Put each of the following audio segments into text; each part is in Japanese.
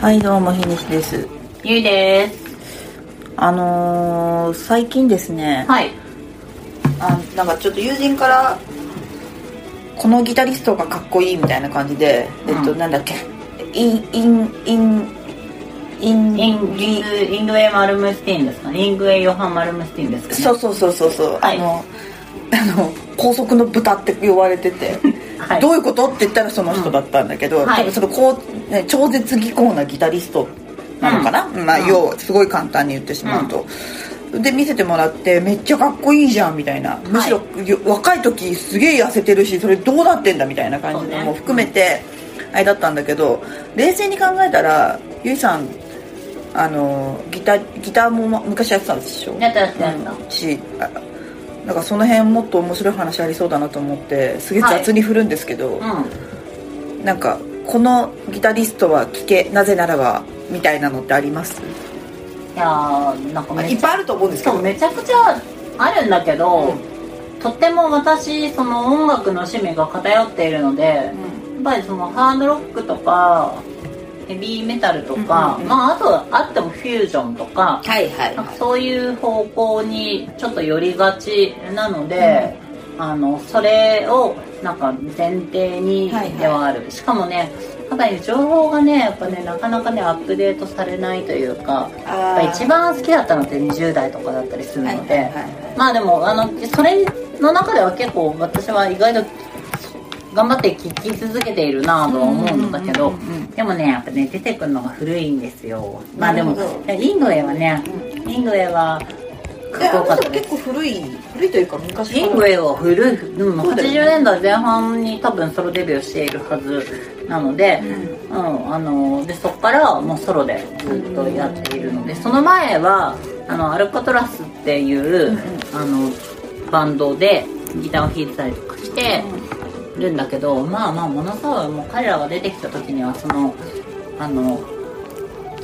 はいどうも日西です。ゆいです。あのー、最近ですね、はい。あなんかちょっと友人からこのギタリストがかっこいいみたいな感じで、えっとうんなんだっけインインインインインイングイングウェイ・マルムスティンですかね。イングウェイ・ヨハン・マルムスティンですかね。そうそうそうそうそう、はい。あのあの高速の豚って呼ばれてて、はい。どういうこと？って言ったらその人だったんだけど、うんはい。多分そのこう、ね、超絶技巧なギタリストなのかな、まあうん。要はすごい簡単に言ってしまうと、で見せてもらってめっちゃかっこいいじゃんみたいな。むしろ、よ若い時すげえ痩せてるしそれどうなってんだみたいな感じのも含めてあれだったんだけど冷静に考えたらゆいさんあのギタギターもま昔やってたんでしょ？やったやったやった。うん。しあなんかその辺もっと面白い話ありそうだなと思ってすげえ雑に振るんですけど、うん。なんかこのギタリストは聴けなぜならばみたいなのってあります？いやーなんかいっぱいあると思うんですけど。めちゃくちゃあるんだけど、とっても私その音楽の趣味が偏っているので、やっぱりそのハードロックとかヘビーメタルとか、うんうんうん。まああとあってもフュージョンとかはいはいなんかそういう方向にちょっと寄りがちなので、あのそれをなんか前提にはいはいではある、しかもねやっぱり情報がねやっぱねなかなかねアップデートされないというか一番好きだったのって20代とかだったりするので、はいはいはいはい。まあでもあのそれの中では結構私は意外と頑張って聞き続けているなとは思うんだけどうんうんうんうん。でもねやっぱね出てくるのが古いんですよ。まあでもイングウェイはねイングウェイはかっこよかった結構古い古いというか昔から。イングウェイは古い、うん、そうだよね。80年代前半に多分ソロデビューしているはずなので、うん。あのでそこからもうソロでずっとやっているのでその前はあのアルカトラスっていう、あのバンドでギターを弾いてたりとかしてるんだけどまあまあものすごいもう彼らが出てきた時にはそのあの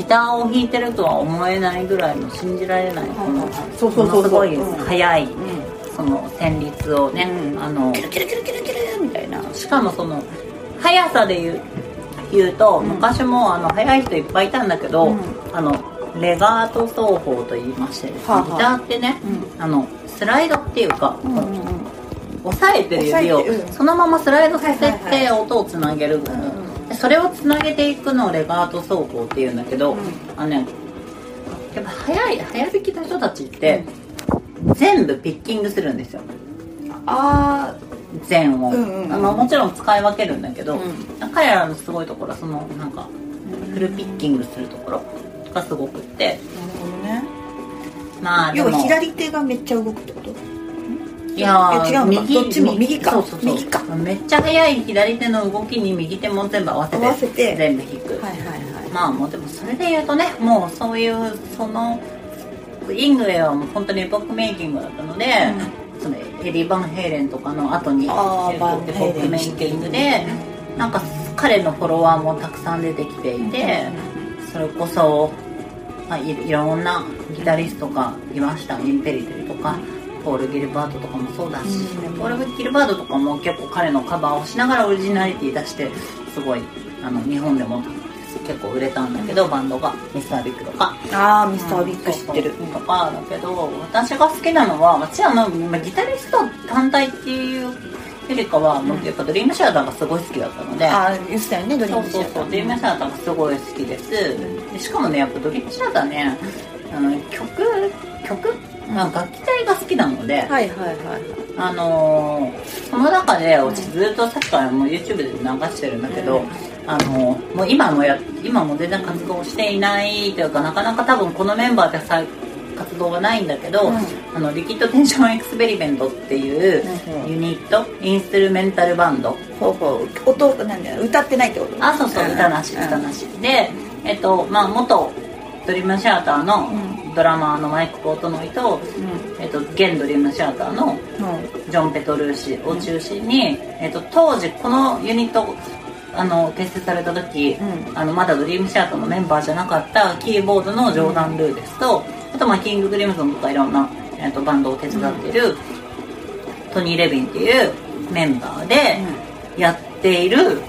ギターを弾いてるとは思えないぐらいの信じられないこのそうそうそうそう。ものすごいうん速い、うその旋律をね、うん。あのキラキラキラキラキラみたいなしかもその速さで言う言うと、ん。昔もあの速い人いっぱいいたんだけど、うん。あのレガート奏法と言いましてですね、ギターってね、あのスライドっていうか、押さえてる指をそのままスライドさせて音をつなげる、それをつなげていくのをレガート奏法っていうんだけど、うん。あのねやっぱ速い速弾きの人たちって、全部ピッキングするんですよ。あ全音、うんうもちろん使い分けるんだけど、う彼らのすごいところはそのなんかフルピッキングするところがすごくって。あなるほどね。要まあでも。は左手がめっちゃ動くといや違うのか？どっちも？右か。そうそうそう。右か。めっちゃ速い。左手の動きに右手も全部合わせて合わせて。全部弾く、はいはいはい。まあもうでもそれで言うとねもうそういうそのイングウェイはもう本当にエポックメイキングだったので、そのエリー・バンヘイレンとかの後にエポックメイキングでなんか彼のフォロワーもたくさん出てきていて、それこそ、まあ、いいろんなギタリストがいました。インペリテリとかポール・ギルバートとかもそうだし、うん。ポール・ギルバートとかも結構彼のカバーをしながらオリジナリティ出してすごいあの日本でも結構売れたんだけどバンドが。ミスタービッグとか。ああミスタービッグ知ってる。そうそうとかだけど私が好きなのは私あのまあギタリスト単体っていうよりかはもうやっぱドリームシアターがすごい好きだったので、ああ言ってたよねドリーそうムシアターそうそう。ドリームシアターがすごい好きです。でしかもねやっぱドリームシアターねあの曲曲、まあ、楽器隊が好きなので、はいはいはい。あのーその中で私ずっとさっきからもう YouTube で流してるんだけど、うん。あのーもう今もや今も全然活動していないというかなかなか多分このメンバーでさ活動はないんだけど、うん。あのリキッドテンションエクスペリメントっていううん。ユニット？インストゥルメンタルバンド？ほうほう。音なんだよ歌ってないってこと？あそうそううん歌なしうん。歌なし。でえっとまあ元ドリームシアターのうドラマーのマイク・ポートノイと、えっと、現ドリームシアターのうん。ジョン・ペトルーシを中心に、えっと、当時このユニットあの結成された時、うん。あのまだドリームシアターのメンバーじゃなかったキーボードのジョーダン・ルーですと、あとまあキング・クリムゾンとかいろんな、えっと、バンドを手伝っている、トニー・レビンっていうメンバーでやっている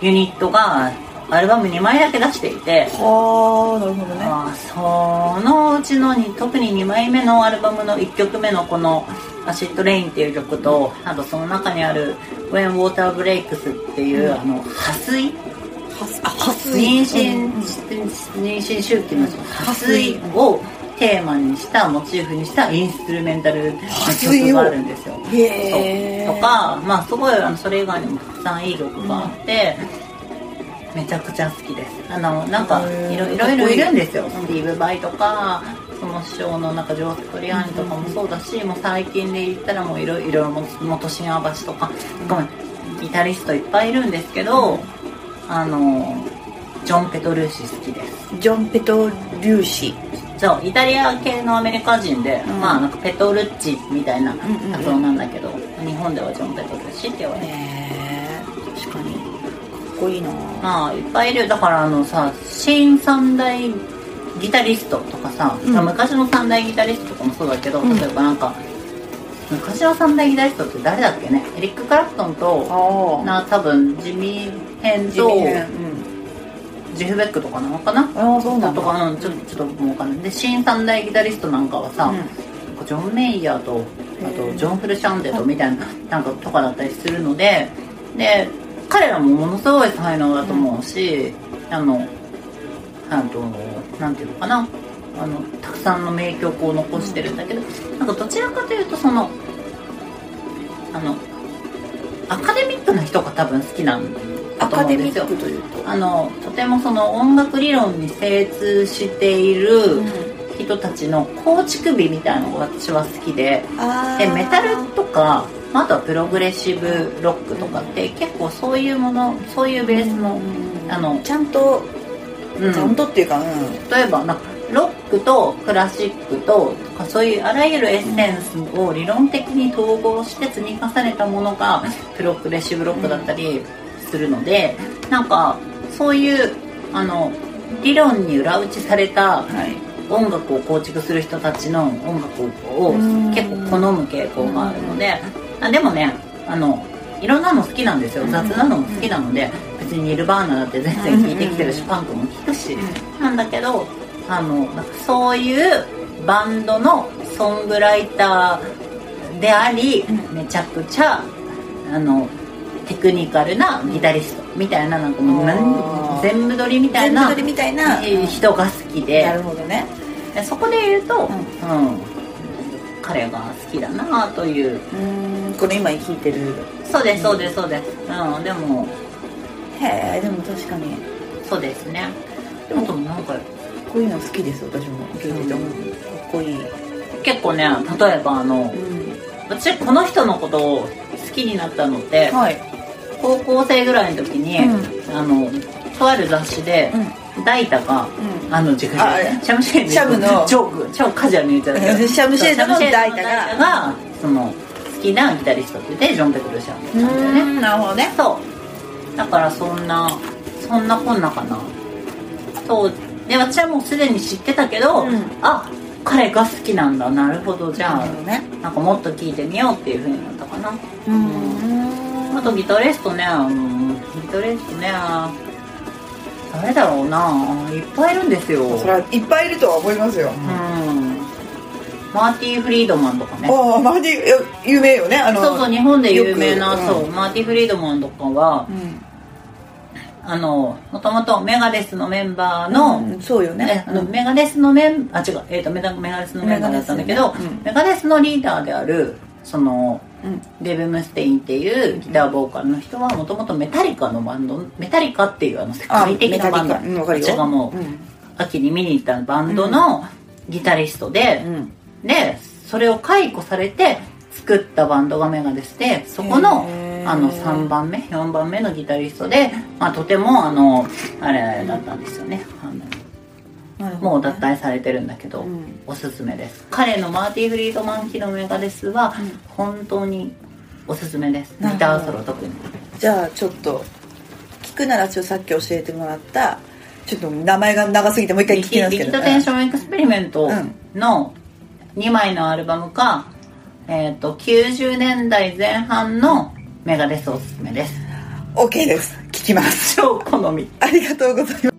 ユニットがアルバム2枚だけ出していて。はあなるほどね。まあ、そのうちのに特に2枚目のアルバムの1曲目のこの「アシッドレイン」っていう曲とあとその中にある「When Water Breaks」っていう、あの破水？あ破水。妊娠、うん妊娠周期の破水。をテーマにしたモチーフにしたインストゥルメンタルの曲があるんですよ。とかまあすごいあのそれ以外にもたくさんいい曲があって、めちゃくちゃ好きです。あのなんかいろいろいるんですよ。スティーブ・バイとかその師匠の中ジョー・サトリアーニとかもそうだし、もう最近で言ったらもういろいろトーシン・アバシとか、ごめんギタリストいっぱいいるんですけど、あのジョン・ペトルーシ好きです。ジョン・ペトルーシ。そうイタリア系のアメリカ人で、うん。まあなんかペトルッチみたいなうんうんうん。発音なんだけど、日本ではジョン・ペトルーシって言われてへえ確かにこいいな。まあいっぱいいるだからあのさ新三大ギタリストとかさ、うん。昔の三大ギタリストとかもそうだけど、うん。例えばなんか昔の三大ギタリストって誰だっけね？エリック・クラプトンとあな多分ジミー・ヘンとジフベックとかなのかな？ああそうなんだ。とかうんちょっとちょっともうわかんない。で新三大ギタリストなんかはさ、うん。ジョン・メイヤーとあとジョン・フルシャンデとみたいななんかとかだったりするのでで彼らもものすごい才能だと思うし、あのあとなんていうのかな。あのたくさんの名曲を残してるんだけどなんかどちらかというとそのあのアカデミックな人が多分好きなんだアと思カデミッうんですよ。クというと？あのとてもその音楽理論に精通している人たちの構築美みたいなのが私は好きで。あでメタルとかまああとはプログレッシブロックとかって結構そういうものそういうベースのあのちゃんとうん。ちゃんとっていうかうん。例えばなんかロックとクラシックととかそういうあらゆるエッセンスを理論的に統合して積み重ねたものがプログレッシブロックだったりするので、なんかそういうあの理論に裏打ちされたはい。音楽を構築する人たちの音楽をうん。結構好む傾向があるのであでもねあのいろんなの好きなんですよ。雑なのも好きなので別にニルバーナだって全然聴いてきてるしパンクも聴くし。なんだけどあのそういうバンドのソングライターでありうん。めちゃくちゃあのテクニカルなギタリストみたいななんかもう全部撮りみたいな全部撮りみたいな。人が好きで。なるほどね。でそこで言うと、ううん彼が好きだなという。うんこれ今聞いてる。そうですそうですそうです、うん、でもへえでも確かに。そうですね。でもなんかこういうの好きです私も聞いてて思うかっこいい。結構ね例えばあのうん。私この人のことを好きになったのってはい。高校生ぐらいの時に、うあのとある雑誌で、ダイタがうんあの自分あシャムシェードシャムの超超カジュアルに言っちゃうけどシャムシェードのそうシャムダイタが。その好きなギタリストって言ってジョン・ペトルシャンなん。だよねうんなるほどね。そう。だからそんなそんなこんなかな。そう。で私はもうすでに知ってたけど、うん。あ彼が好きなんだ。なるほどじゃあね。なんかもっと聞いてみようっていうふうになったかな。うん。あとギタリストねうんギタリストね誰だろうな。いっぱいいるんですよ。それはいっぱいいるとは思いますよ。うん。マーティー・フリードマンとかね。ああマーディ有名よね。あのそうそう日本で有名な、うん。そうマーティー・フリードマンとかはうん。あのもともとメガデスのメンバーの、うん。そうよね。えあのメガデスのメンあ違う、えー、とメガメガデスのメンバーだったんだけどメガデスのリーダーであるそのうんデブ・ムステインっていうギターボーカルの人はもともとメタリカのバンドメタリカっていうあの世界的なバンド。私がもう、うん。秋に見に行ったバンドのギタリストで、うん。でそれを解雇されて作ったバンドがメガデスでそこのあの3番目4番目のギタリストで、まあ、とてもあのあれだったんですよねもう脱退されてるんだけど、うん。おすすめです。彼のマーティ・フリードマン機のメガデスはうん。本当におすすめです。ギターソロ特に。じゃあちょっと聞くならちょっとさっき教えてもらったちょっと名前が長すぎてもう一回聞リキリきますけど。キッドテンションエクスペリメントうんの2枚のアルバムか、えー、と90年代前半のメガデスおすすめです。OK です。聞聞きます。超好み。ありがとうございます